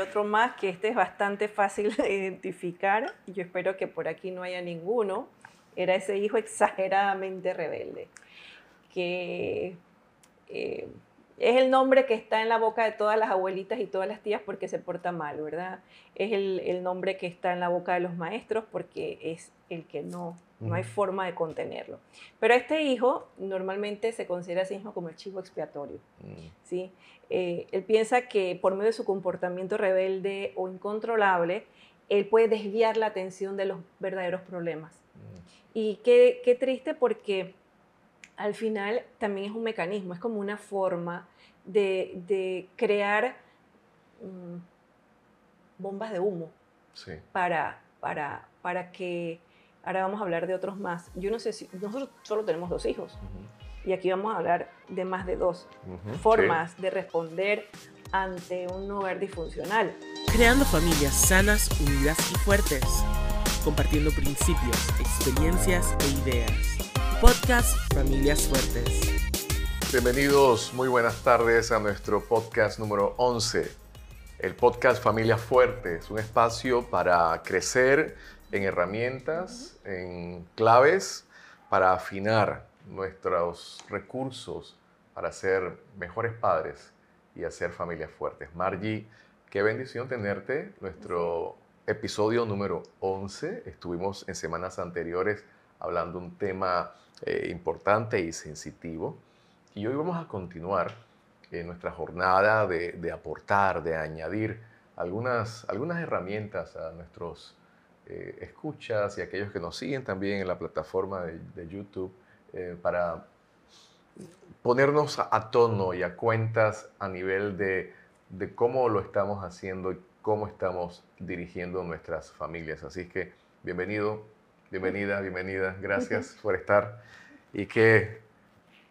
Otro más que este es bastante fácil de identificar. Yo espero que por aquí no haya ninguno. Era ese hijo exageradamente rebelde, que eh, es el nombre que está en la boca de todas las abuelitas y todas las tías porque se porta mal, ¿verdad? Es el nombre que está en la boca de los maestros porque es el que no, no hay forma de contenerlo. Pero este hijo normalmente se considera a sí mismo como el chivo expiatorio, ¿sí? Eh, él piensa que por medio de su comportamiento rebelde o incontrolable, él puede desviar la atención de los verdaderos problemas. Y qué, qué, triste porque al final también es un mecanismo, es como una forma de, de crear um, bombas de humo para, para, para que, ahora vamos a hablar de otros más. Yo no sé si, nosotros solo tenemos dos hijos. Y aquí vamos a hablar de más de dos formas sí. de responder ante un hogar disfuncional. Creando familias sanas, unidas y fuertes. Compartiendo principios, experiencias e ideas. Podcast Familias Fuertes. Bienvenidos, muy buenas tardes a nuestro podcast número 11. El podcast Familias Fuertes, un espacio para crecer en herramientas, en claves, para afinar nuestros recursos para ser mejores padres y hacer familias fuertes. Margie, qué bendición tenerte. Nuestro episodio número 11. Estuvimos en semanas anteriores hablando un tema eh, importante y sensitivo. Y hoy vamos a continuar en nuestra jornada de, de aportar, de añadir algunas, algunas herramientas a nuestros eh, escuchas y aquellos que nos siguen también en la plataforma de, de YouTube eh, para ponernos a, tono y a cuentas a nivel de, de, cómo lo estamos haciendo y cómo estamos dirigiendo nuestras familias. Así que bienvenido, bienvenida, bienvenida. Gracias por estar y qué,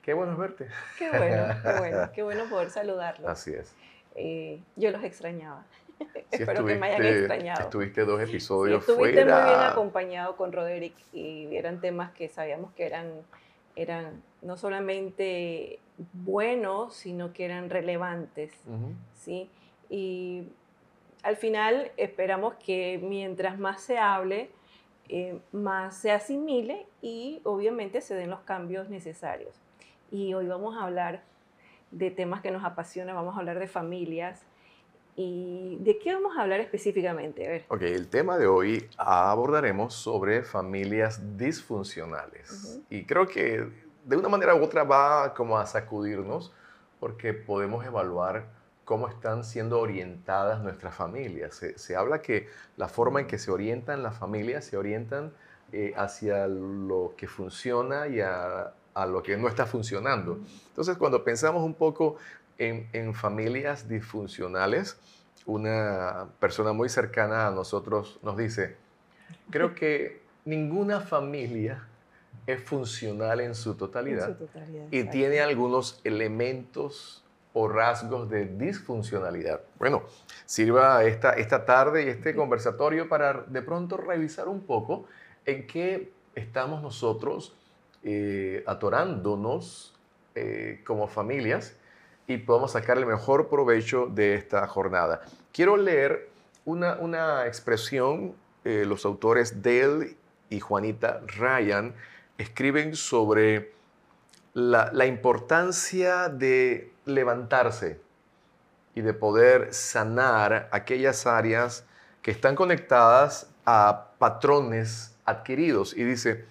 qué bueno verte. Qué bueno, qué bueno, qué bueno poder saludarlos. Así es. Eh, yo los extrañaba. Sí, Espero que me hayan extrañado. Estuviste dos episodios sí, estuviste fuera. muy bien acompañado con Roderick y eran temas que sabíamos que eran eran no solamente buenos, sino que eran relevantes. Uh -huh. ¿sí? Y al final esperamos que mientras más se hable, eh, más se asimile y obviamente se den los cambios necesarios. Y hoy vamos a hablar de temas que nos apasionan, vamos a hablar de familias. ¿Y de qué vamos a hablar específicamente? A ver. Ok, el tema de hoy abordaremos sobre familias disfuncionales. Uh -huh. Y creo que de una manera u otra va como a sacudirnos porque podemos evaluar cómo están siendo orientadas nuestras familias. Se, se habla que la forma en que se orientan las familias se orientan eh, hacia lo que funciona y a, a, lo que no está funcionando. Entonces, cuando pensamos un poco en, en familias disfuncionales, una persona muy cercana a nosotros nos dice, creo que ninguna familia es funcional en su totalidad, en su totalidad y tiene algunos elementos o rasgos de disfuncionalidad. Bueno, sirva esta, esta tarde y este conversatorio para de pronto revisar un poco en qué estamos nosotros eh, atorándonos eh, como familias y podemos sacar el mejor provecho de esta jornada. Quiero leer una, una expresión, eh, los autores Dale y Juanita Ryan escriben sobre la, la, importancia de levantarse y de poder sanar aquellas áreas que están conectadas a patrones adquiridos. Y dice,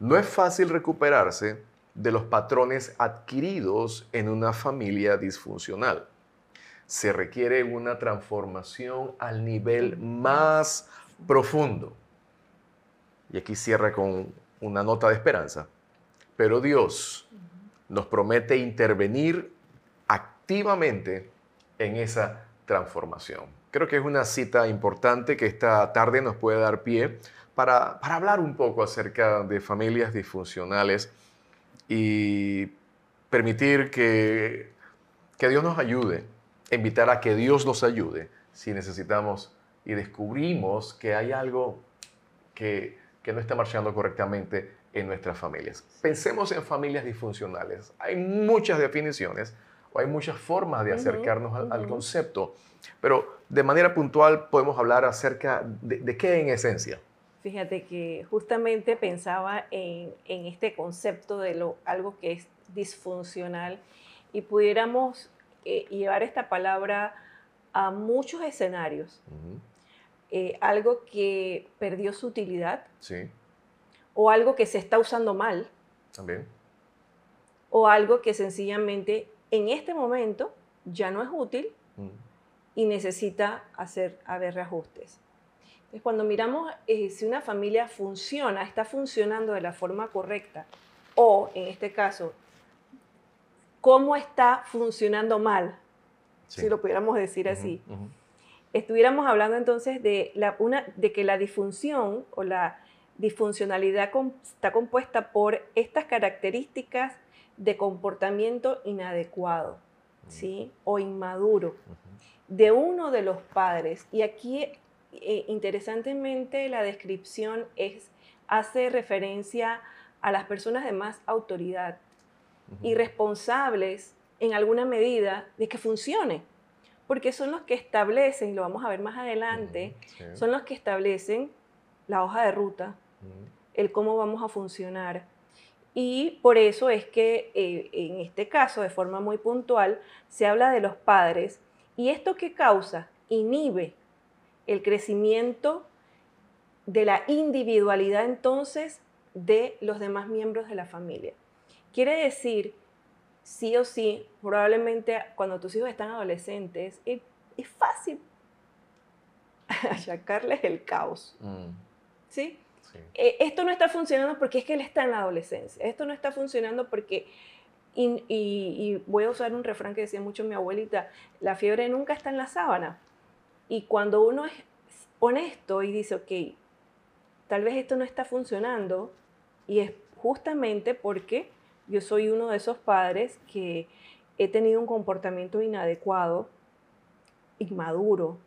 no es fácil recuperarse de los patrones adquiridos en una familia disfuncional. Se requiere una transformación al nivel más profundo. Y aquí cierra con una nota de esperanza. Pero Dios nos promete intervenir activamente en esa transformación. Creo que es una cita importante que esta tarde nos puede dar pie para, para hablar un poco acerca de familias disfuncionales y permitir que, que Dios nos ayude, invitar a que Dios nos ayude si necesitamos y descubrimos que hay algo que, que no está marchando correctamente en nuestras familias. Pensemos en familias disfuncionales. Hay muchas definiciones. o hay muchas formas de acercarnos al, concepto, pero de manera puntual podemos hablar acerca de, de qué en esencia. Fíjate que justamente pensaba en, en este concepto de lo, algo que es disfuncional y pudiéramos eh, llevar esta palabra a muchos escenarios. Eh, algo que perdió su utilidad Sí, o algo que se está usando mal también. o algo que sencillamente en este momento ya no es útil Ujú, y necesita hacer haber reajustes. Entonces, cuando miramos eh, si una familia funciona, está funcionando de la forma correcta, o en este caso, cómo está funcionando mal, sí. si lo pudiéramos decir así, estuviéramos hablando entonces de, la, una, de que la disfunción o la disfuncionalidad com- está compuesta por estas características de comportamiento inadecuado ¿sí? o inmaduro de uno de los padres. Y aquí, eh, interesantemente, la descripción es, hace referencia a las personas de más autoridad y responsables en alguna medida de que funcione, porque son los que establecen, lo vamos a ver más adelante, sí, son los que establecen la hoja de ruta, el cómo vamos a funcionar. Y por eso es que eh, en este caso, de forma muy puntual, se habla de los padres. ¿Y esto qué causa? Inhibe el crecimiento de la individualidad entonces de los demás miembros de la familia. Quiere decir, sí o sí, probablemente cuando tus hijos están adolescentes, es, es fácil achacarles el caos, Mm, ¿sí? sí. eh, esto no está funcionando porque es que él está en la adolescencia. Esto no está funcionando porque, y, y- y voy a usar un refrán que decía mucho mi abuelita, la fiebre nunca está en la sábana. Y cuando uno es honesto y dice, ok, tal vez esto no está funcionando, y es justamente porque yo soy uno de esos padres que he tenido un comportamiento inadecuado, inmaduro.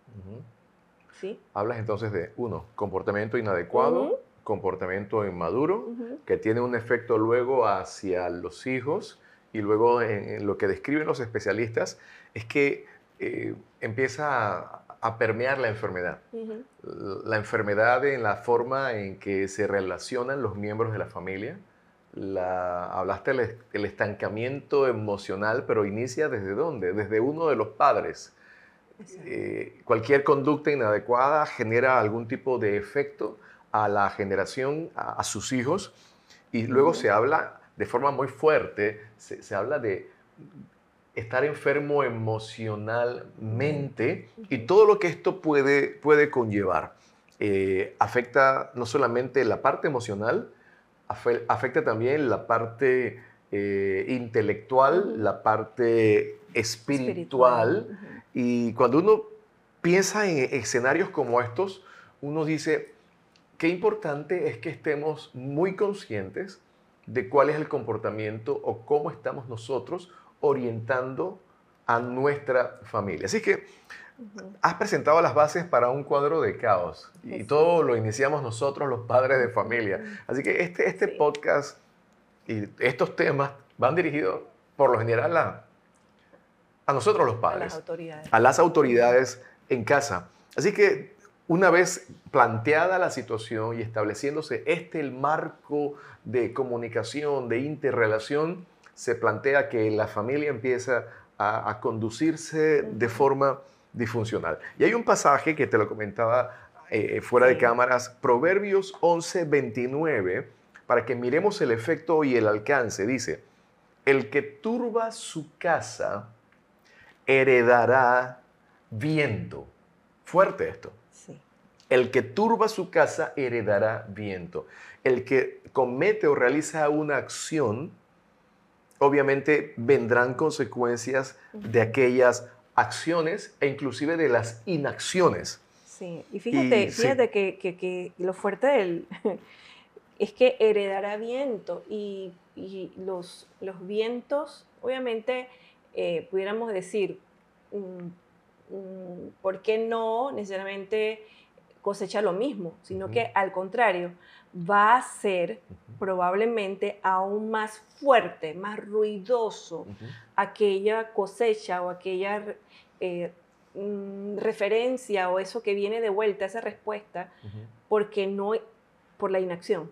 ¿sí? Hablas entonces de, uno, comportamiento inadecuado, comportamiento inmaduro, que tiene un efecto luego hacia los hijos y luego en, en lo que describen los especialistas es que eh, empieza a, a permear la enfermedad. La enfermedad en la forma en que se relacionan los miembros de la familia. La, hablaste del el estancamiento emocional, pero inicia desde dónde? Desde uno de los padres. Eh, cualquier conducta inadecuada genera algún tipo de efecto a la generación, a, a sus hijos, y luego se habla de forma muy fuerte, se, se habla de estar enfermo emocionalmente y todo lo que esto puede, puede conllevar. Eh, afecta no solamente la parte emocional, afe- afecta también la parte eh, intelectual, la parte espiritual. Ujú. Y cuando uno piensa en escenarios como estos, uno dice, qué importante es que estemos muy conscientes de cuál es el comportamiento o cómo estamos nosotros orientando a nuestra familia. Así que has presentado las bases para un cuadro de caos y Sí. todo lo iniciamos nosotros los padres de familia. Así que este, este Sí. podcast y estos temas van dirigidos por lo general a, a nosotros los A padres las autoridades. a las autoridades en casa. Así que una vez planteada la situación y estableciéndose este el marco de comunicación, de interrelación, se plantea que la familia empieza a, a conducirse de forma disfuncional. Y hay un pasaje que te lo comentaba eh, fuera de cámaras, Proverbios 11, 29, para que miremos el efecto y el alcance. Dice, el que turba su casa heredará viento. Fuerte esto. Sí. El que turba su casa heredará viento. El que comete o realiza una acción, obviamente vendrán consecuencias de aquellas acciones e inclusive de las inacciones. Sí, y fíjate, Y sí. fíjate que, que- que lo fuerte del, es que heredará viento y, y los, los vientos, obviamente, eh, pudiéramos decir, mm, mm, ¿por qué no necesariamente cosecha lo mismo, sino que al contrario, va a ser probablemente aún más fuerte, más ruidoso aquella cosecha o aquella eh, mm, referencia o eso que viene de vuelta, esa respuesta, porque no, por la inacción.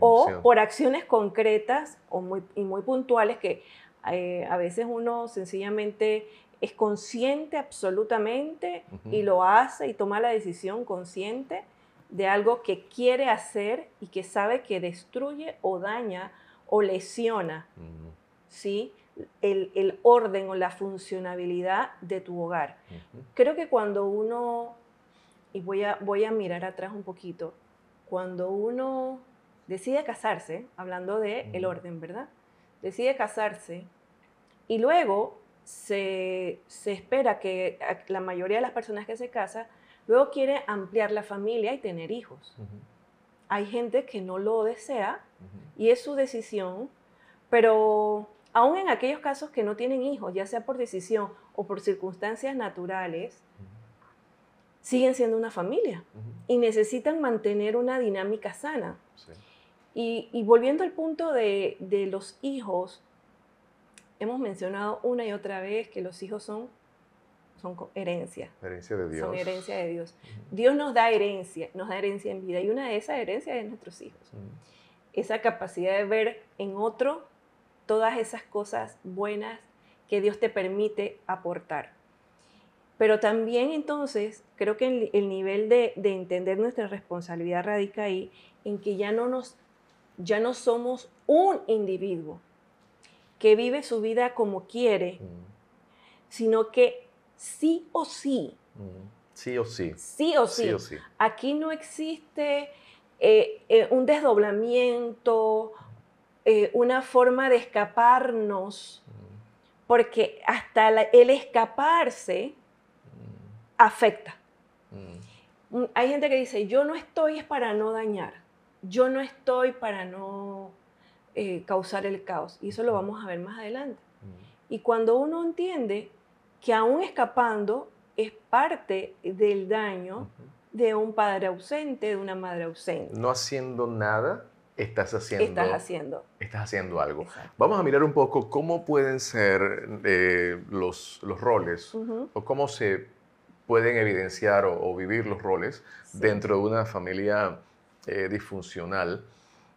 o por acciones concretas o muy, y muy puntuales que eh, a veces uno sencillamente es consciente absolutamente y lo hace y toma la decisión consciente de algo que quiere hacer y que sabe que destruye o daña o lesiona ¿sí? el, orden o la funcionabilidad de tu hogar. Creo que cuando uno, y voy a, voy a mirar atrás un poquito, cuando uno decide casarse, hablando de el orden, ¿verdad? Decide casarse y luego se, espera que la mayoría de las personas que se casan luego quiere ampliar la familia y tener hijos. Hay gente que no lo desea y es su decisión, pero aún en aquellos casos que no tienen hijos, ya sea por decisión o por circunstancias naturales, siguen siendo una familia y necesitan mantener una dinámica sana. Y, volviendo al punto de, de los hijos, hemos mencionado una y otra vez que los hijos son, son herencia. Herencia de Dios. Son herencia de Dios. Dios nos da herencia, nos da herencia en vida y una de esas herencias es nuestros hijos. Esa capacidad de ver en otro todas esas cosas buenas que Dios te permite aportar. Pero también entonces creo que el, nivel de, de, entender nuestra responsabilidad radica ahí en que ya no nos ya no somos un individuo, que vive su vida como quiere, sino que sí o sí. Mm. Sí o sí. Sí o sí. Aquí no existe eh, eh, un desdoblamiento, eh, una forma de escaparnos, mm. porque hasta el escaparse afecta. Hay gente que dice, yo no estoy es para no dañar, yo no estoy para no eh, causar el caos. Y eso lo vamos a ver más adelante. Y cuando uno entiende que aún escapando es parte del daño de un padre ausente, de una madre ausente. No haciendo nada, estás haciendo. Estás haciendo. Estás haciendo algo. Vamos a mirar un poco cómo pueden ser eh, los, los, roles o cómo se pueden evidenciar o, vivir los roles dentro de una familia eh, disfuncional.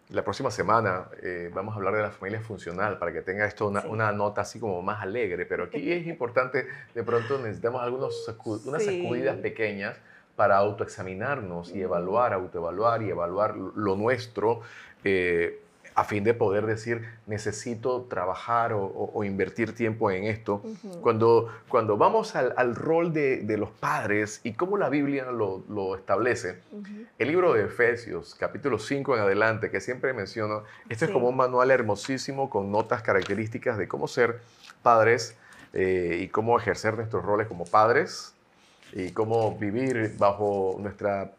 La próxima semana eh, vamos a hablar de la familia funcional para que tenga esto una, nota así como más alegre, pero aquí es importante, de pronto necesitamos algunos unas sacudidas pequeñas para autoexaminarnos y evaluar, autoevaluar y evaluar lo nuestro. Eh, a fin de poder decir, necesito trabajar o, invertir tiempo en esto. cuando, cuando vamos al, rol de, los padres y cómo la Biblia lo, establece, el libro de Efesios, capítulo 5 en adelante, que siempre menciono, este es como un manual hermosísimo con notas características de cómo ser padres eh, y cómo ejercer nuestros roles como padres y cómo vivir bajo nuestra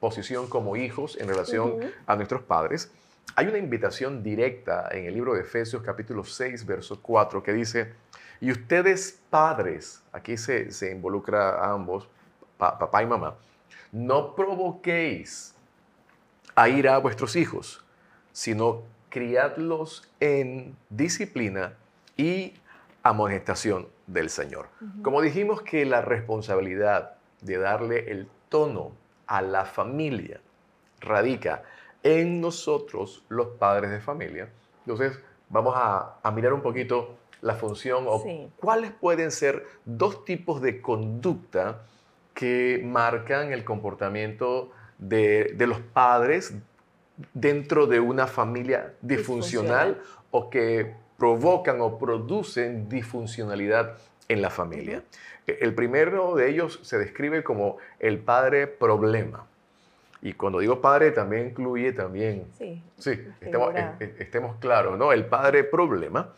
posición como hijos en relación a nuestros padres. Hay una invitación directa en el libro de Efesios capítulo 6, verso 4, que dice, y ustedes padres, aquí se, involucra a ambos, papá y mamá, no provoquéis a ir a vuestros hijos, sino criadlos en disciplina y amonestación del Señor. Como dijimos que la responsabilidad de darle el tono a la familia radica en nosotros, los padres de familia. Entonces, vamos a, mirar un poquito la función o cuáles pueden ser dos tipos de conducta que marcan el comportamiento de, los padres dentro de una familia disfuncional, o que provocan o producen disfuncionalidad en la familia. El primero de ellos se describe como el padre problema. Y cuando digo padre también incluye también, sí, sí estemos, estemos, claros, ¿no? El padre problema,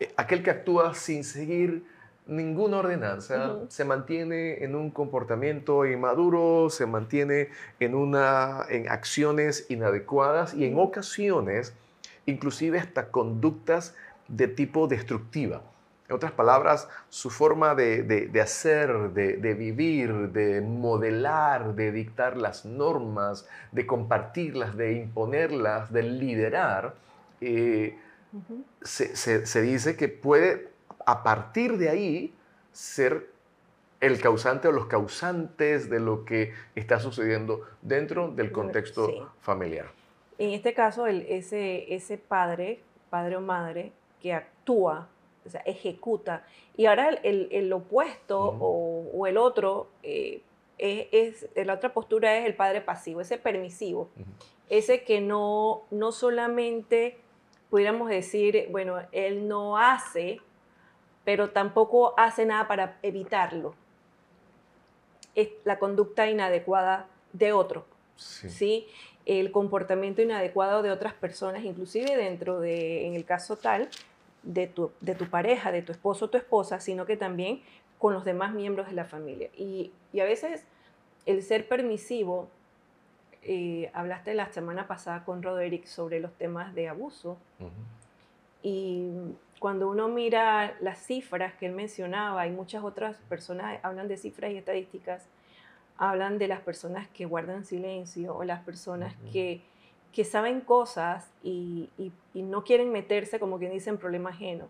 eh, aquel que actúa sin seguir ninguna ordenanza, se mantiene en un comportamiento inmaduro, se mantiene en, una, en acciones inadecuadas y en ocasiones inclusive hasta conductas de tipo destructiva. En otras palabras, su forma de, hacer, de, vivir, de modelar, de dictar las normas, de compartirlas, de imponerlas, de liderar, eh, se, dice que puede a partir de ahí ser el causante o los causantes de lo que está sucediendo dentro del contexto familiar. En este caso, el, ese, ese padre, padre o madre, que actúa o sea, ejecuta. Y ahora el, el, opuesto o, o, el otro, eh, es, la otra postura es el padre pasivo, ese permisivo, ese que no, no solamente pudiéramos decir, bueno, él no hace, pero tampoco hace nada para evitarlo. Es la conducta inadecuada de otro, sí. El comportamiento inadecuado de otras personas, inclusive dentro de, en el caso tal, de tu, de tu pareja, de tu esposo o tu esposa, sino que también con los demás miembros de la familia. Y, y a veces el ser permisivo, eh, hablaste la semana pasada con Roderick sobre los temas de abuso, y cuando uno mira las cifras que él mencionaba, y muchas otras personas hablan de cifras y estadísticas, hablan de las personas que guardan silencio o las personas que que saben cosas y, no quieren meterse, como quien dice, en problema ajeno.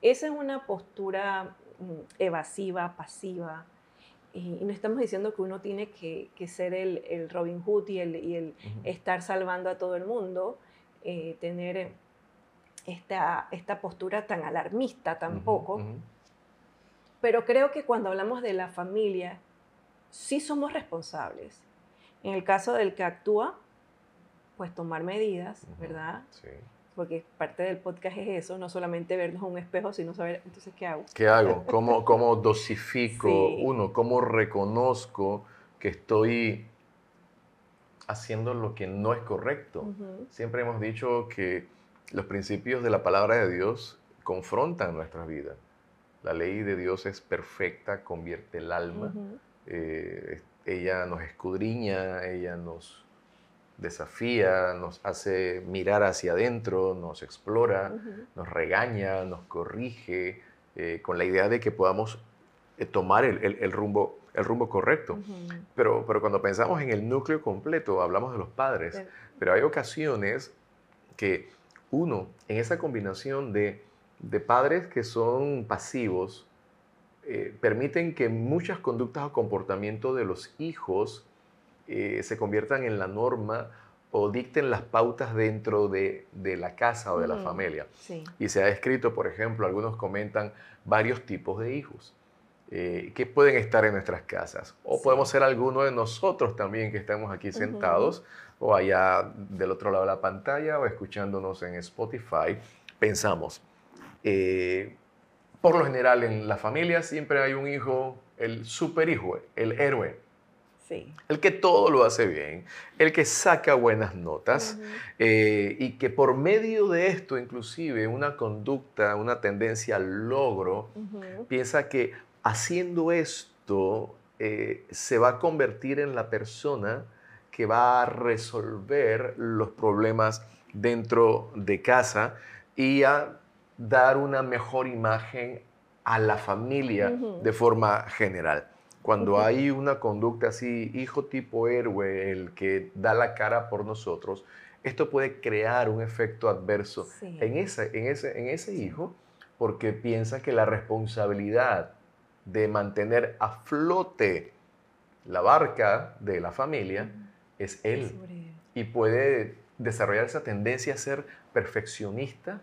Esa es una postura mm, evasiva, pasiva. Y, no estamos diciendo que uno tiene que, ser el, Robin Hood y el, estar salvando a todo el mundo, eh, tener esta, esta postura tan alarmista tampoco. Pero creo que cuando hablamos de la familia, sí somos responsables. En el caso del que actúa, pues tomar medidas, ¿verdad? Sí. Porque parte del podcast es eso, no solamente vernos un espejo, sino saber, entonces, ¿qué hago? ¿Qué hago? ¿Cómo, cómo dosifico uno? ¿Cómo reconozco que estoy haciendo lo que no es correcto? Siempre hemos dicho que los principios de la palabra de Dios confrontan nuestra vida. La ley de Dios es perfecta, convierte el alma. Eh, ella nos escudriña, ella nos desafía, nos hace mirar hacia adentro, nos explora, nos regaña, nos corrige, eh, con la idea de que podamos eh, tomar el, rumbo, el rumbo correcto. pero, pero cuando pensamos en el núcleo completo, hablamos de los padres, pero hay ocasiones que uno, en esa combinación de, padres que son pasivos, eh, permiten que muchas conductas o comportamientos de los hijos eh, se conviertan en la norma o dicten las pautas dentro de, la casa o de la familia. Y se ha escrito, por ejemplo, algunos comentan varios tipos de hijos eh, que pueden estar en nuestras casas. O podemos ser alguno de nosotros también que estamos aquí sentados o allá del otro lado de la pantalla o escuchándonos en Spotify. Pensamos, eh, por lo general en la familia siempre hay un hijo, el super hijo, el héroe el que todo lo hace bien, el que saca buenas notas eh, y que por medio de esto, inclusive una conducta, una tendencia al logro, piensa que haciendo esto eh, se va a convertir en la persona que va a resolver los problemas dentro de casa y a dar una mejor imagen a la familia de forma general. Cuando hay una conducta así, hijo tipo héroe, el que da la cara por nosotros, esto puede crear un efecto adverso en, ese, en, ese, en ese hijo porque piensa que la responsabilidad de mantener a flote la barca de la familia es él. Y puede desarrollar esa tendencia a ser perfeccionista.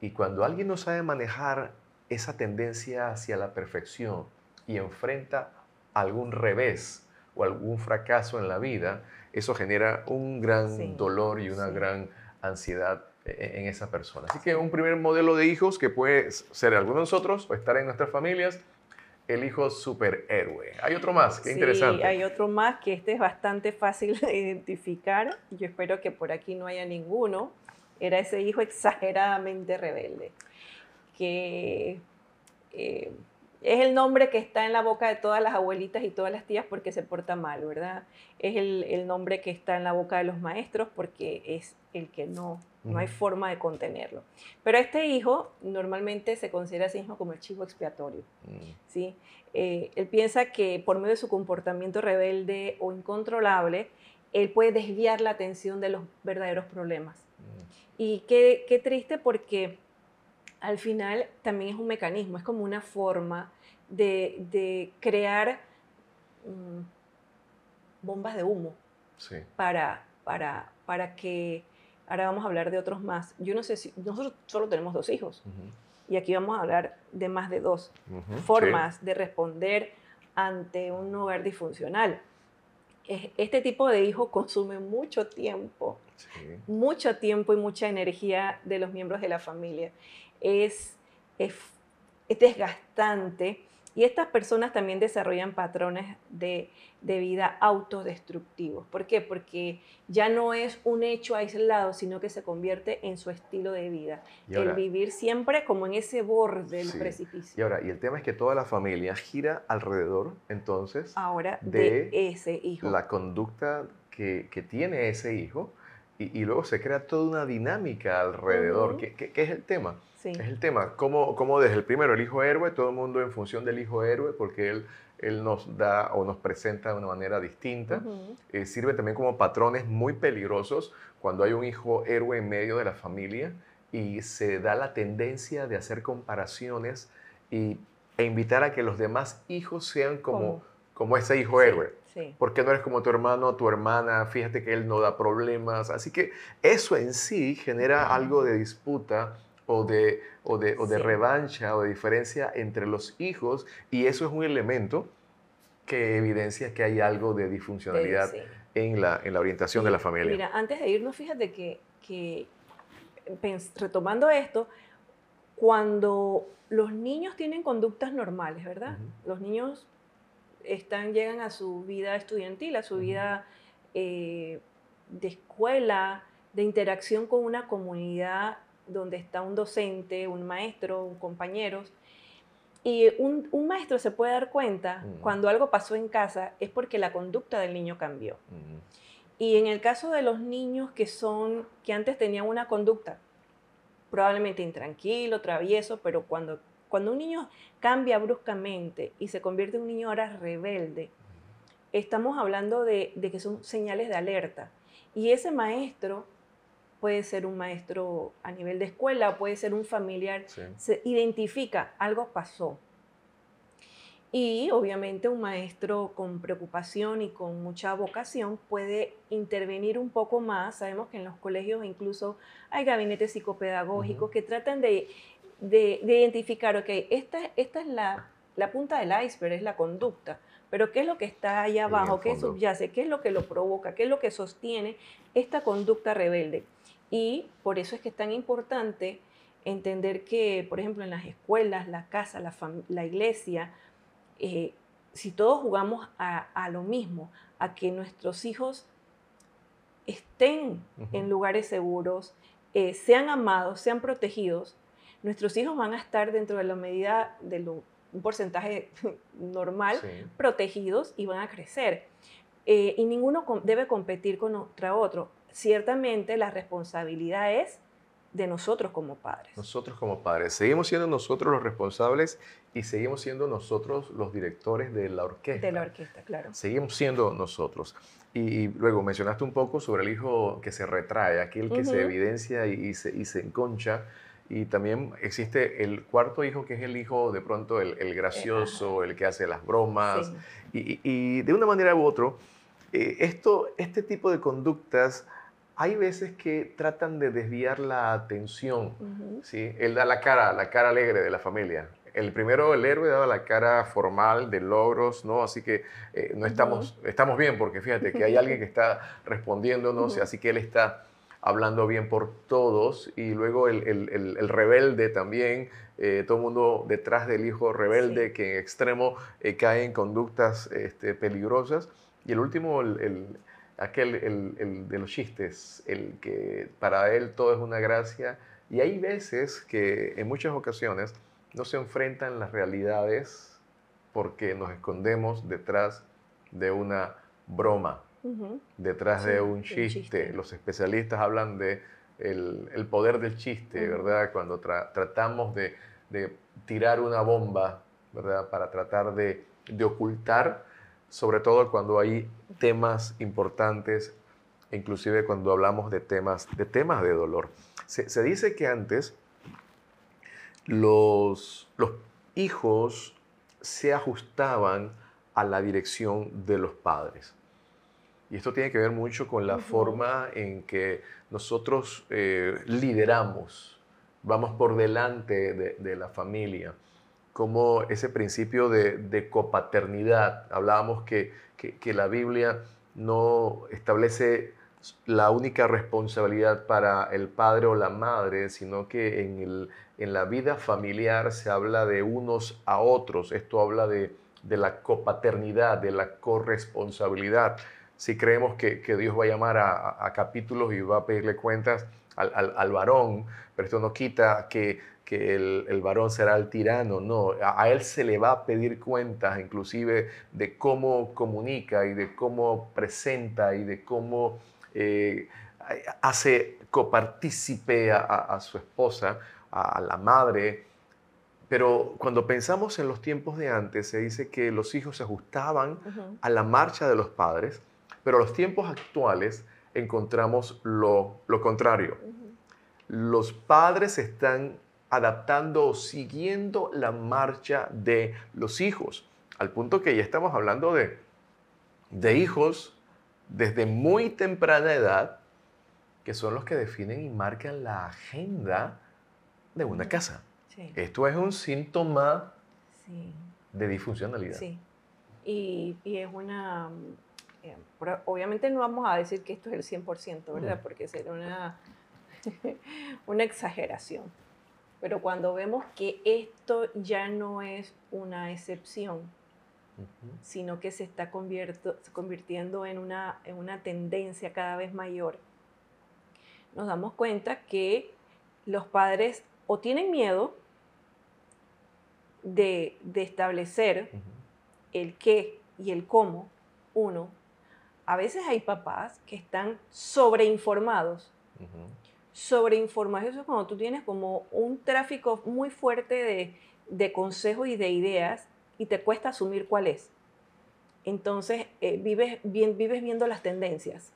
Y cuando alguien no sabe manejar esa tendencia hacia la perfección y enfrenta algún revés o algún fracaso en la vida, eso genera un gran dolor y una gran ansiedad e, e, en esa persona. Así que un primer modelo de hijos que puede ser alguno de nosotros o estar en nuestras familias, el hijo superhéroe. Hay otro más, qué interesante. hay otro más que este es bastante fácil de identificar. Yo espero que por aquí no haya ninguno. Era ese hijo exageradamente rebelde, que eh, es el nombre que está en la boca de todas las abuelitas y todas las tías porque se porta mal, ¿verdad? Es el, el nombre que está en la boca de los maestros porque es el que no, no hay forma de contenerlo. Pero este hijo normalmente se considera a sí mismo como el chivo expiatorio, Mm. ¿sí? Eh, él piensa que por medio de su comportamiento rebelde o incontrolable, él puede desviar la atención de los verdaderos problemas. Mm. Y qué, qué triste porque al final también es un mecanismo, es como una forma de, de crear mm, bombas de humo Sí. para, para, para que, ahora vamos a hablar de otros más. Yo no sé si, nosotros solo tenemos dos hijos y aquí vamos a hablar de más de dos formas de responder ante un hogar disfuncional. Es- Este tipo de hijo consume mucho tiempo. Sí. mucho tiempo y mucha energía de los miembros de la familia. Es, es, es desgastante y estas personas también desarrollan patrones de, de vida autodestructivos. ¿Por qué? Porque ya no es un hecho aislado, sino que se convierte en su estilo de vida. Y ahora- el vivir siempre como en ese borde del Sí. Y precipicio. ahora, y el tema es que toda la familia gira alrededor, entonces, Ahora de, de ese hijo. la conducta que, que tiene ese hijo, y, y luego se crea toda una dinámica alrededor. Ujú. ¿Qué, qué- qué es el tema? Sí. Es el tema. ¿Cómo, cómo desde el primero, el hijo héroe, todo el mundo en función del hijo héroe, porque él, él nos da o nos presenta de una manera distinta. Ujú. Eh, sirve también como patrones muy peligrosos cuando hay un hijo héroe en medio de la familia y se da la tendencia de hacer comparaciones y, e invitar a que los demás hijos sean como, ¿Cómo? como ese hijo héroe. Sí. ¿Por qué no eres como tu hermano o tu hermana? Fíjate que él no da problemas. Así que eso en sí genera algo de disputa o de, o de, o de Sí. revancha o de diferencia entre los hijos y eso es un elemento que evidencia que hay algo de disfuncionalidad en, la, en la orientación de la familia. Mira, antes de irnos, fíjate que, que pens- retomando esto, cuando los niños tienen conductas normales, ¿verdad? Los niños están, llegan a su vida estudiantil, a su vida eh, de escuela, de interacción con una comunidad donde está un docente, un maestro, un compañeros. Y un, un maestro se puede dar cuenta cuando algo pasó en casa es porque la conducta del niño cambió. Y en el caso de los niños que son, que antes tenían una conducta probablemente intranquilo, travieso, pero cuando, cuando un niño cambia bruscamente y se convierte en un niño ahora rebelde, estamos hablando de, de que son señales de alerta. Y ese maestro puede ser un maestro a nivel de escuela, puede ser un familiar, Sí. se identifica, algo pasó. Y obviamente un maestro con preocupación y con mucha vocación puede intervenir un poco más. Sabemos que en los colegios incluso hay gabinetes psicopedagógicos que tratan de, de- de identificar, ok, esta, esta es la, la punta del iceberg, es la conducta, pero ¿qué es lo que está allá abajo? ¿Qué subyace? ¿Qué es lo que lo provoca? ¿Qué es lo que sostiene esta conducta rebelde? Y por eso es que es tan importante entender que, por ejemplo, en las escuelas, la casa, la, la iglesia, eh, si todos jugamos a, a lo mismo, a que nuestros hijos estén en lugares seguros, eh, sean amados, sean protegidos, nuestros hijos van a estar dentro de la medida de lo- un porcentaje normal Sí. protegidos y van a crecer. Eh, y ninguno debe competir con contra otro. Ciertamente la responsabilidad es de nosotros como padres. Nosotros como padres, seguimos siendo nosotros los responsables y seguimos siendo nosotros los directores de la orquesta. De la orquesta, claro. Seguimos siendo nosotros. Y, luego mencionaste un poco sobre el hijo que se retrae, aquel que se evidencia y, y se, y se enconcha. Y también existe el cuarto hijo, que es el hijo de pronto el, el gracioso, el que hace las bromas. Sí. Y, de una manera u otra, eh, esto, este tipo de conductas, hay veces que tratan de desviar la atención. Ujú. ¿sí? Él da la cara, la cara alegre de la familia. El primero, el héroe, daba la cara formal de logros, ¿no? Así que eh, no estamos, estamos bien, porque fíjate que hay alguien que está respondiéndonos, Ujú. así que él está hablando bien por todos. Y luego el, el- el- el rebelde también, eh, todo el mundo detrás del hijo rebelde, Sí. que en extremo eh, cae en conductas este, peligrosas. Y el último, el, el- aquel el, el de los chistes, el que para él todo es una gracia. Y hay veces que en muchas ocasiones no se enfrentan las realidades porque nos escondemos detrás de una broma, detrás de un chiste. Los especialistas hablan de el, poder del chiste, ¿verdad? Cuando tratamos de, tirar una bomba, ¿verdad? Para tratar de, ocultar, sobre todo cuando hay temas importantes, inclusive cuando hablamos de temas de, temas de dolor. Se, dice que antes los, los hijos se ajustaban a la dirección de los padres. Y esto tiene que ver mucho con la forma en que nosotros eh, lideramos, vamos por delante de, la familia, como ese principio de, copaternidad. Hablábamos que, la Biblia no establece la única responsabilidad para el padre o la madre, sino que en, en la vida familiar se habla de unos a otros. Esto habla de, la copaternidad, de la corresponsabilidad si creemos que, Dios va a llamar a, capítulos y va a pedirle cuentas al, varón, pero esto no quita que, el, varón será el tirano, no, a, él se le va a pedir cuentas inclusive de cómo comunica y de cómo presenta y de cómo eh, hace copartícipe a, su esposa, a, la madre. Pero cuando pensamos en los tiempos de antes, se dice que los hijos se ajustaban a la marcha de los padres pero en los tiempos actuales encontramos lo, contrario. Los padres están adaptando o siguiendo la marcha de los hijos, al punto que ya estamos hablando de, de hijos desde muy temprana edad, que son los que definen y marcan la agenda de una casa. Esto es un síntoma de disfuncionalidad. Sí. y, es una eh, obviamente no vamos a decir que esto es el 100%, ¿verdad? Mm. Porque sería una, una exageración. Pero cuando vemos que esto ya no es una excepción, sino que se está convirtiendo en una, en una tendencia cada vez mayor, nos damos cuenta que los padres o tienen miedo de, de establecer el qué y el cómo, uno, a veces hay papás que están sobreinformados. Sobreinformados, eso es cuando tú tienes como un tráfico muy fuerte de, consejos y de ideas y te cuesta asumir cuál es. Entonces eh, vives, bien, vives viendo las tendencias.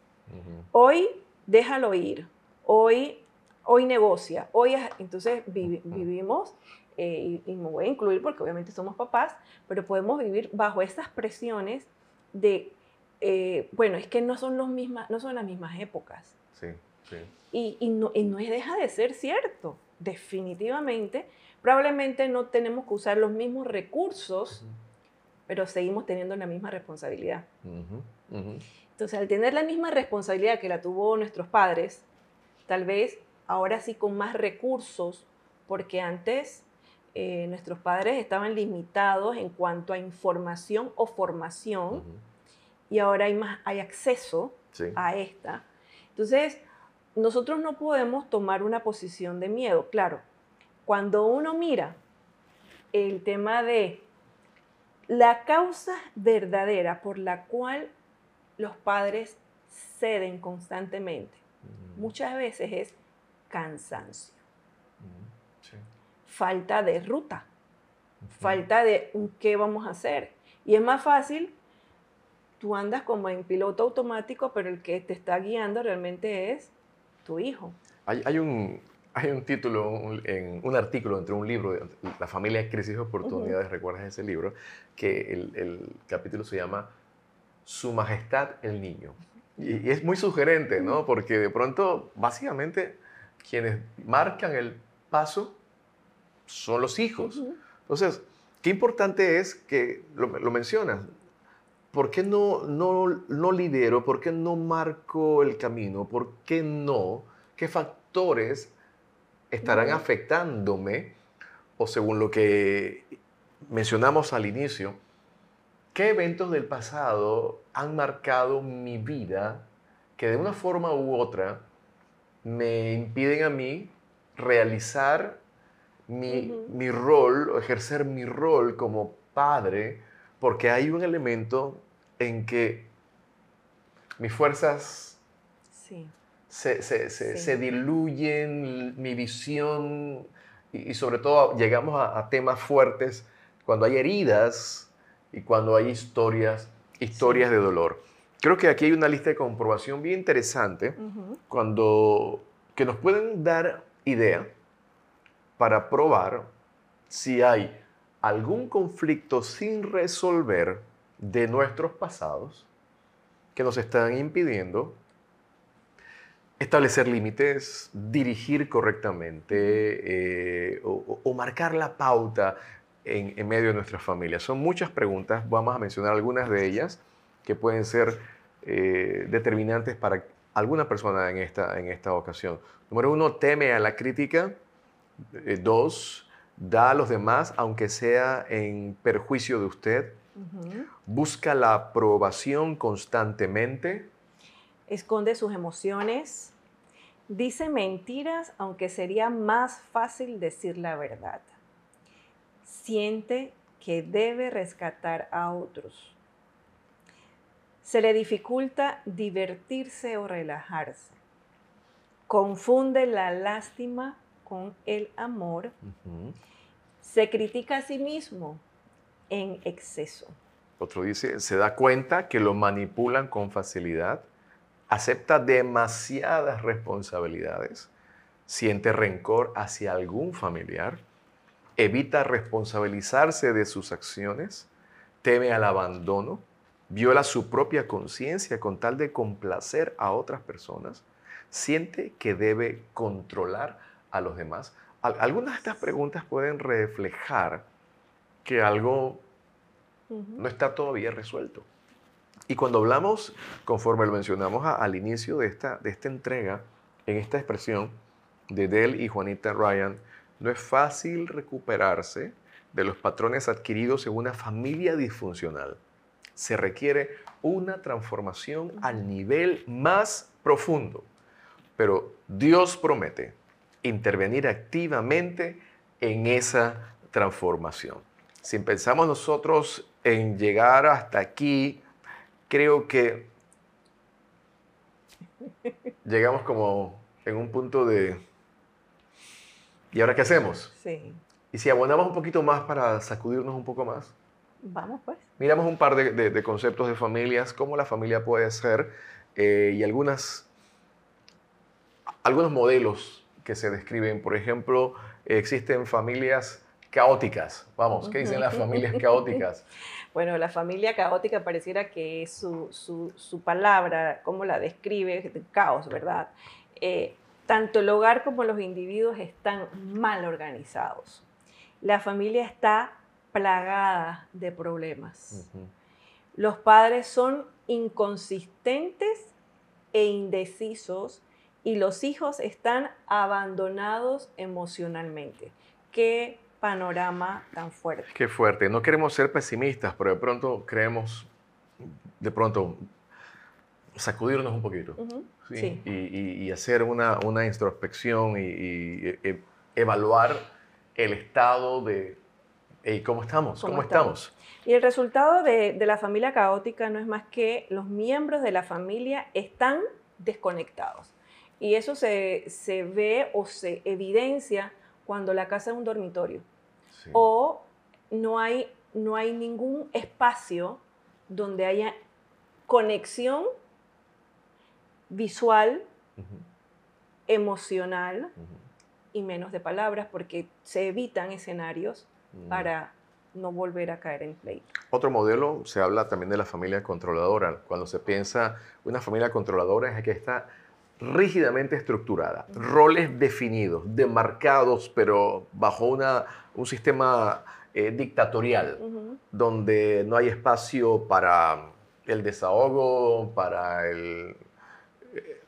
Hoy déjalo ir, hoy, hoy negocia, hoy entonces vivimos, eh, y, y, me voy a incluir porque obviamente somos papás, pero podemos vivir bajo esas presiones de eh, bueno, es que no son, los mismas, no son las mismas épocas. Sí, sí. Y, y, no, y no deja de ser cierto, definitivamente. Probablemente no tenemos que usar los mismos recursos, pero seguimos teniendo la misma responsabilidad. Entonces, al tener la misma responsabilidad que la tuvo nuestros padres, tal vez ahora sí con más recursos, porque antes eh, nuestros padres estaban limitados en cuanto a información o formación y ahora hay, más, hay acceso a esta. Entonces, nosotros no podemos tomar una posición de miedo. Claro, cuando uno mira el tema de la causa verdadera por la cual los padres ceden constantemente, muchas veces es cansancio, falta de ruta, falta de qué vamos a hacer. Y es más fácil tú andas como en piloto automático, pero el que te está guiando realmente es tu hijo. Hay, un, hay un título, en, un artículo entre un libro, La familia Crisis y Oportunidades, ¿recuerdas ese libro? Que el, capítulo se llama Su Majestad el Niño. Y, es muy sugerente, ¿no? Porque de pronto, básicamente, quienes marcan el paso son los hijos. Entonces, qué importante es que, lo, lo mencionas, ¿por qué no, no, lidero? ¿Por qué no marco el camino? ¿Por qué no? ¿Qué factores estarán afectándome? O según lo que mencionamos al inicio, ¿qué eventos del pasado han marcado mi vida que de una forma u otra me impiden a mí realizar mi, mi rol o ejercer mi rol como padre, porque hay un elemento en que mis fuerzas Sí. se, se- se- Sí. se diluyen, mi visión, y, y sobre todo llegamos a, a temas fuertes cuando hay heridas y cuando hay historias, historias de dolor. Creo que aquí hay una lista de comprobación bien interesante cuando que nos pueden dar idea para probar si hay algún conflicto sin resolver de nuestros pasados que nos están impidiendo establecer límites, dirigir correctamente eh, o, marcar la pauta en, medio de nuestra familia. Son muchas preguntas, vamos a mencionar algunas de ellas que pueden ser eh, determinantes para alguna persona en esta, en esta ocasión. Número uno, teme a la crítica. Eh, dos, da a los demás, aunque sea en perjuicio de usted. Busca la aprobación constantemente. Esconde sus emociones. Dice mentiras, aunque sería más fácil decir la verdad. Siente que debe rescatar a otros. Se le dificulta divertirse o relajarse. Confunde la lástima con el amor. Se critica a sí mismo en exceso. Otro dice, se da cuenta que lo manipulan con facilidad, acepta demasiadas responsabilidades, siente rencor hacia algún familiar, evita responsabilizarse de sus acciones, teme al abandono, viola su propia conciencia con tal de complacer a otras personas, siente que debe controlar a los demás. Al- Algunas de estas preguntas pueden reflejar que algo no está todavía resuelto. Y cuando hablamos, conforme lo mencionamos a- al inicio de esta, de esta entrega, en esta expresión de Del y Juanita Ryan, no es fácil recuperarse de los patrones adquiridos en una familia disfuncional. Se requiere una transformación al nivel más profundo. Pero Dios promete intervenir activamente en esa transformación. Si pensamos nosotros en llegar hasta aquí, creo que llegamos como en un punto de... ¿Y ahora qué hacemos? Sí. Y si abonamos un poquito más para sacudirnos un poco más, Vamos pues. miramos un par de, de- de conceptos de familias, cómo la familia puede ser eh, y algunas, algunos modelos que se describen. Por ejemplo, existen familias caóticas. Vamos, ¿qué dicen las familias caóticas? Bueno, la familia caótica pareciera que es su, su, su palabra, cómo la describe, de caos, ¿verdad? Eh, tanto el hogar como los individuos están mal organizados. La familia está plagada de problemas. Los padres son inconsistentes e indecisos y los hijos están abandonados emocionalmente. Qué panorama tan fuerte. Qué fuerte. No queremos ser pesimistas, pero de pronto creemos, de pronto, sacudirnos un poquito. Ujú, ¿sí? sí. Y, y- y hacer una, una introspección y, y, e- evaluar el estado de hey, cómo estamos, cómo, ¿Cómo estamos. Y el resultado de, de la familia caótica no es más que los miembros de la familia están desconectados. Y eso se, se ve o se evidencia cuando la casa es un dormitorio. Sí. O no hay, no hay ningún espacio donde haya conexión visual, emocional y menos de palabras porque se evitan escenarios ujú. para no volver a caer en pleito. Otro modelo, se habla también de la familia controladora. Cuando se piensa una familia controladora es que está rígidamente estructurada, roles definidos, demarcados, pero bajo una, un sistema eh, dictatorial, donde no hay espacio para el desahogo, para el, eh,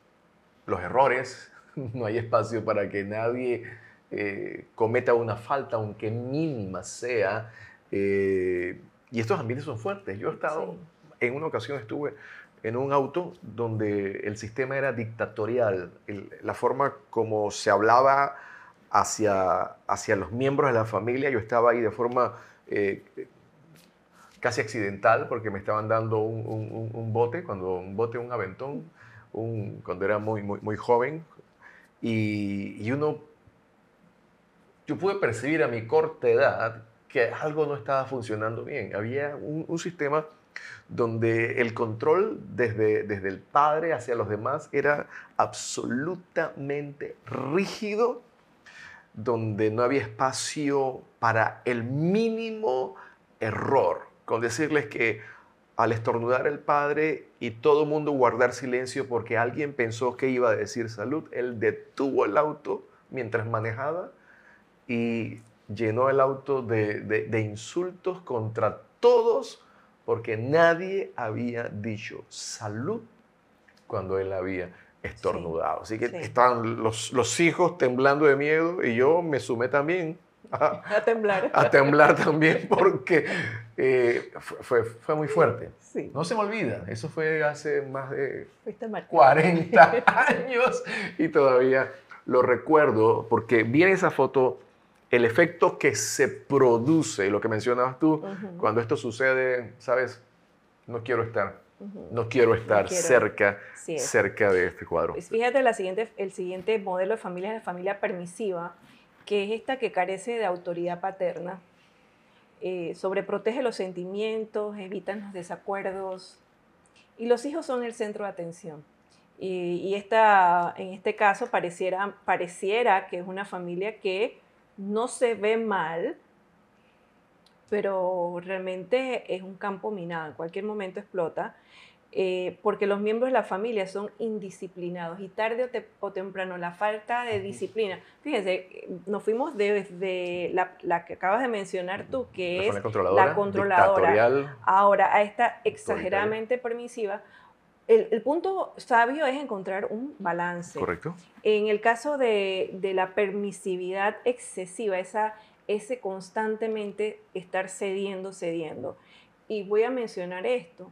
los errores, no hay espacio para que nadie eh, cometa una falta, aunque mínima sea. y estos ambientes son fuertes. Yo he estado, Sí. en una ocasión estuve en un auto donde el sistema era dictatorial, el- la forma como se hablaba hacia, hacia los miembros de la familia, yo estaba ahí de forma eh, casi accidental porque me estaban dando un, bote, cuando un bote, un aventón, un, cuando era muy, muy, muy joven. Y, y uno, yo pude percibir a mi corta edad que algo no estaba funcionando bien. Había un, sistema donde el control desde, desde el padre hacia los demás era absolutamente rígido, donde no había espacio para el mínimo error. Con decirles que al estornudar el padre y todo el mundo guardar silencio porque alguien pensó que iba a decir salud, él detuvo el auto mientras manejaba y llenó el auto de, insultos contra todos porque nadie había dicho salud cuando él había estornudado. Así que estaban los, los, hijos temblando de miedo y yo me sumé también a, temblar. A temblar también porque eh, fue, fue, muy fuerte. No se me olvida, eso fue hace más de 40 años y todavía lo recuerdo porque viene esa foto el efecto que se produce, lo que mencionabas tú, cuando esto sucede, sabes, no quiero estar, no quiero estar cerca, cerca de este cuadro. Pues fíjate, la siguiente, el siguiente modelo de familia es la familia permisiva, que es esta que carece de autoridad paterna, eh, sobreprotege los sentimientos, evita los desacuerdos, y los hijos son el centro de atención. Y, y esta, en este caso pareciera, pareciera que es una familia que no se ve mal, pero realmente es un campo minado, en cualquier momento explota, eh, porque los miembros de la familia son indisciplinados y tarde o, temprano la falta de disciplina. Fíjense, nos fuimos desde la, que acabas de mencionar tú, que es la controladora, ahora a esta exageradamente permisiva, el, punto sabio es encontrar un balance. Correcto. En el caso de, la permisividad excesiva, esa, ese constantemente estar cediendo, cediendo. Y voy a mencionar esto.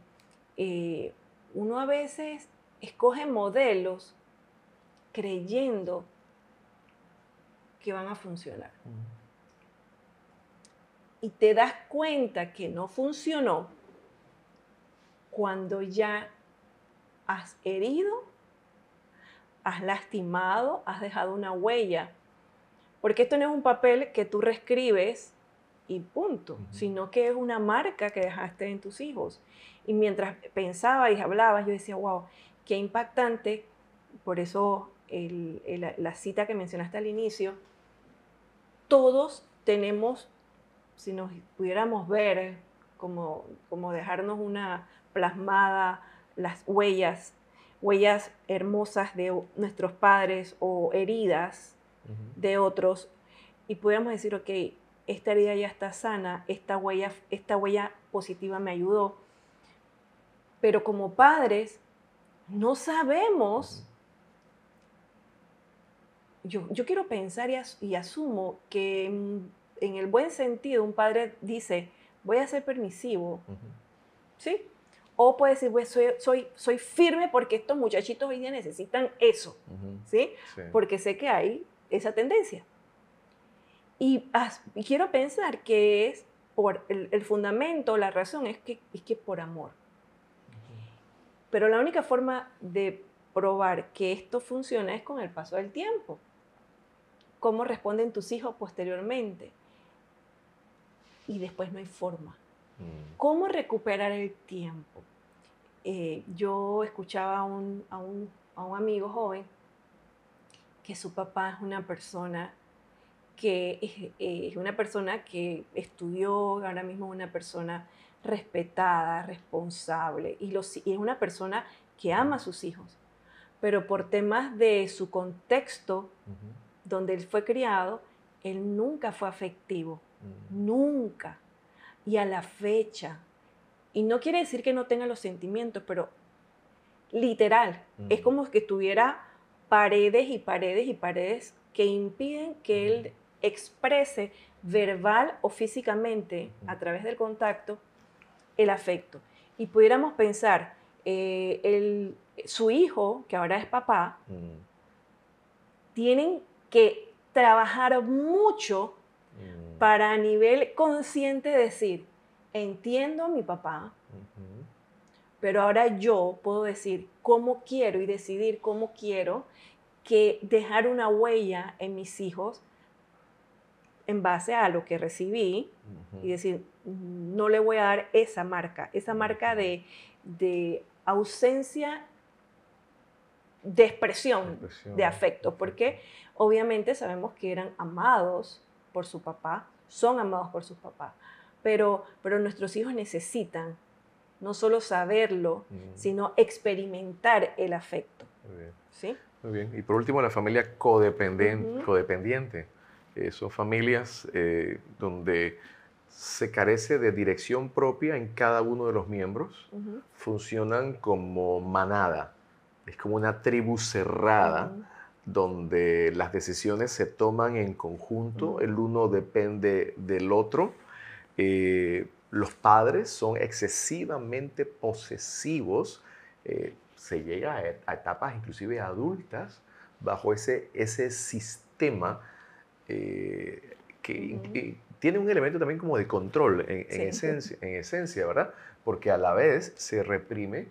Eh, uno a veces escoge modelos creyendo que van a funcionar. Y te das cuenta que no funcionó cuando ya has herido, has lastimado, has dejado una huella. Porque esto no es un papel que tú reescribes y punto, sino que es una marca que dejaste en tus hijos. Y mientras pensaba y hablaba, yo decía, wow, qué impactante. Por eso la cita que mencionaste al inicio, todos tenemos, si nos pudiéramos ver, como, como dejarnos una plasmada las huellas, huellas hermosas de nuestros padres o heridas de otros y pudiéramos decir, ok, esta herida ya está sana, esta huella, esta huella positiva me ayudó, pero como padres no sabemos, yo, yo, quiero pensar y, asumo que en, el buen sentido un padre dice, voy a ser permisivo, ¿sí? O puede decir, pues soy, soy, soy firme porque estos muchachitos hoy día necesitan eso, ¿sí? Porque sé que hay esa tendencia. Y, quiero pensar que es por el, fundamento, la razón es que es que por amor. Pero la única forma de probar que esto funciona es con el paso del tiempo. Cómo responden tus hijos posteriormente. Y después no hay forma. Mm. ¿Cómo recuperar el tiempo? Eh, yo escuchaba a un, a, un, a un, amigo joven que su papá es una persona que es, una persona que estudió, ahora mismo es una persona respetada, responsable y, los, y es una persona que ama a sus hijos, pero por temas de su contexto donde él fue criado, él nunca fue afectivo, nunca. Y a la fecha, y no quiere decir que no tenga los sentimientos, pero literal, es como que tuviera paredes y paredes y paredes que impiden que él exprese verbal o físicamente a través del contacto el afecto. Y pudiéramos pensar, eh, su hijo, que ahora es papá, tienen que trabajar mucho para a nivel consciente decir, entiendo a mi papá, pero ahora yo puedo decir cómo quiero y decidir cómo quiero que dejar una huella en mis hijos en base a lo que recibí y decir, no le voy a dar esa marca, esa marca de, de ausencia de expresión Expresión. de afecto, porque obviamente sabemos que eran amados por su papá, son amados por sus papás, pero, pero nuestros hijos necesitan no solo saberlo, Mm. sino experimentar el afecto. Muy bien. ¿sí? Muy bien. Y por último, la familia codependen- Ujú. codependiente. Eh, son familias eh, donde se carece de dirección propia en cada uno de los miembros. Funcionan como manada. Es como una tribu cerrada. Donde las decisiones se toman en conjunto, el uno depende del otro. Eh, los padres son excesivamente posesivos, eh, se llega a, et- a etapas inclusive adultas bajo ese, ese sistema eh, que, tiene un elemento también como de control en, esencia, en esencia, ¿verdad? Porque a la vez se reprime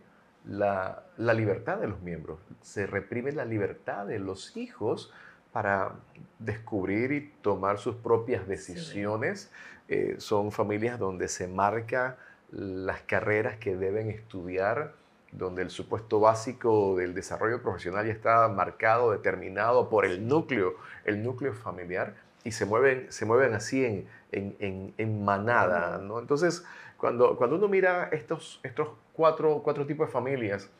la, la libertad de los miembros, se reprime la libertad de los hijos para descubrir y tomar sus propias decisiones. Eh, son familias donde se marca las carreras que deben estudiar, donde el supuesto básico del desarrollo profesional ya está marcado, determinado por el núcleo, el núcleo familiar, y se mueven, se mueven así en, en, en- en manada. ¿no? Entonces, cuando, cuando uno mira estos, estos cuatro, cuatro tipos de familias,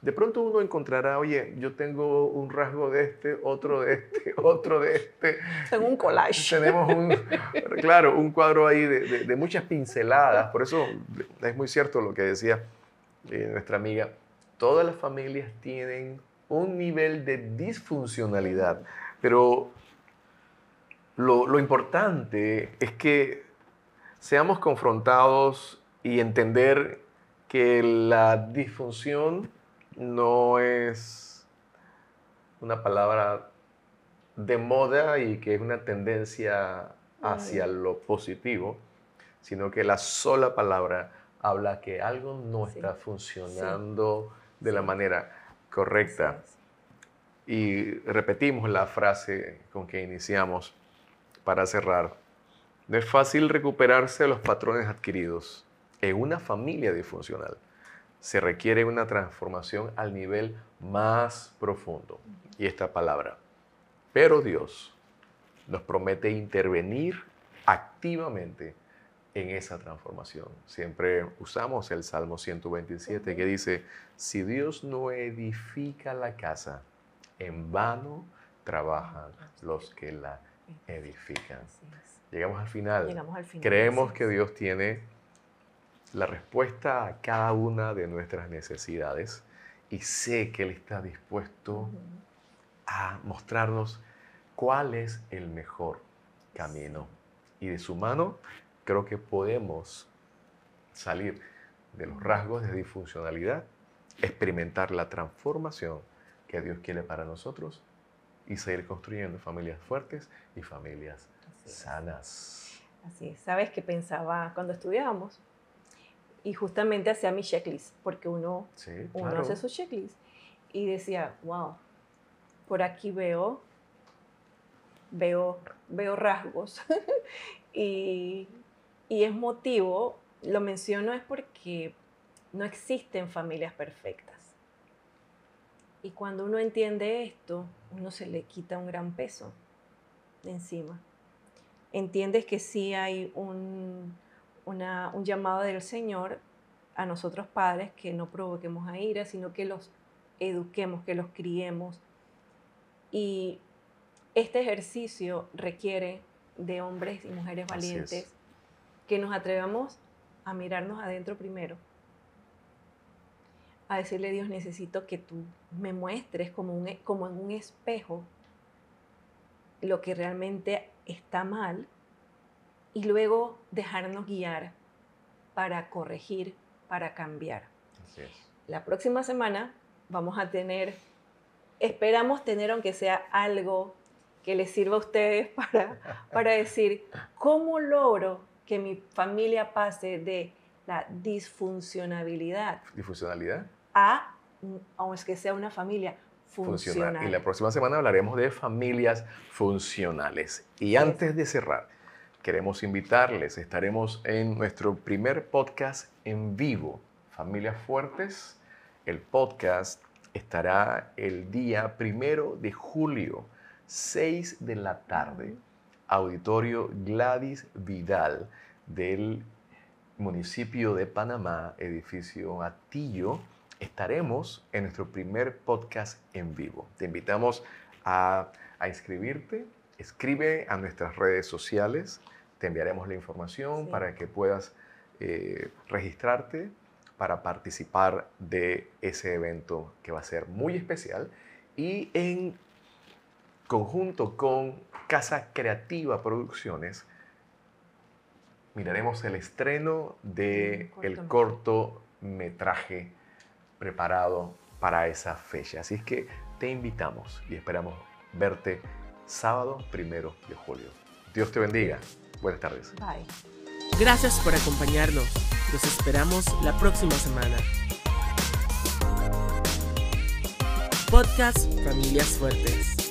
de pronto uno encontrará, oye, yo tengo un rasgo de este, otro de este, otro de este. Tengo un collage. Tenemos un, claro, un cuadro ahí de, de- de muchas pinceladas. Por eso es muy cierto lo que decía eh, nuestra amiga. Todas las familias tienen un nivel de disfuncionalidad, pero lo, lo importante es que seamos confrontados y entender que la disfunción no es una palabra de moda y que es una tendencia hacia lo positivo, sino que la sola palabra habla que algo no Sí. está funcionando de la manera correcta. Y repetimos la frase con que iniciamos para cerrar. No es fácil recuperarse de los patrones adquiridos en una familia disfuncional. Se requiere una transformación al nivel más profundo. Y esta palabra. Pero Dios nos promete intervenir activamente en esa transformación. Siempre usamos el Salmo 127 que dice, si Dios no edifica la casa, en vano trabajan los que la edifican. Llegamos al final. Llegamos al final. Creemos que. Dios tiene la respuesta a cada una de nuestras necesidades y sé que Él está dispuesto a mostrarnos cuál es el mejor camino. Y de su mano creo que podemos salir de los rasgos de disfuncionalidad, experimentar la transformación que Dios quiere para nosotros y seguir construyendo familias fuertes y familias es. sanas. Así es. ¿Sabes qué pensaba cuando estudiábamos? Y justamente hacía mi checklist, porque uno, Sí, uno claro. hace su checklist. Y decía, wow, por aquí veo, veo, veo rasgos. y, y es motivo, lo menciono es porque no existen familias perfectas. Y cuando uno entiende esto, uno se le quita un gran peso de encima. Entiendes que sí hay un, una- un llamado del Señor a nosotros padres que no provoquemos a ira, sino que los eduquemos, que los criemos. Y este ejercicio requiere de hombres y mujeres es. valientes que nos atrevamos a mirarnos adentro primero, a decirle Dios, necesito que tú me muestres como, un, como en un espejo lo que realmente está mal y luego dejarnos guiar para corregir, para cambiar. Así es. La próxima semana vamos a tener, esperamos tener aunque sea algo que les sirva a ustedes para, para decir, ¿cómo logro que mi familia pase de la disfuncionabilidad Disfuncionalidad. a, aunque que sea una familia funcional. funcional. Y la próxima semana hablaremos de familias funcionales. Y antes de cerrar, queremos invitarles, estaremos en nuestro primer podcast en vivo, Familias Fuertes. El podcast estará el día primero de julio, 6 de la tarde, auditorio Gladys Vidal del municipio de Panamá, edificio Atillo. Estaremos en nuestro primer podcast en vivo. Te invitamos a, a inscribirte. Escribe a nuestras redes sociales. Te enviaremos la información Sí. para que puedas eh, registrarte para participar de ese evento que va a ser muy especial y en conjunto con Casa Creativa Producciones miraremos el estreno de el cortometraje preparado para esa fecha. Así es que te invitamos y esperamos verte sábado primero de julio. Dios te bendiga. Buenas tardes. Bye. Gracias por acompañarnos. Los esperamos la próxima semana. Podcast Familias Fuertes.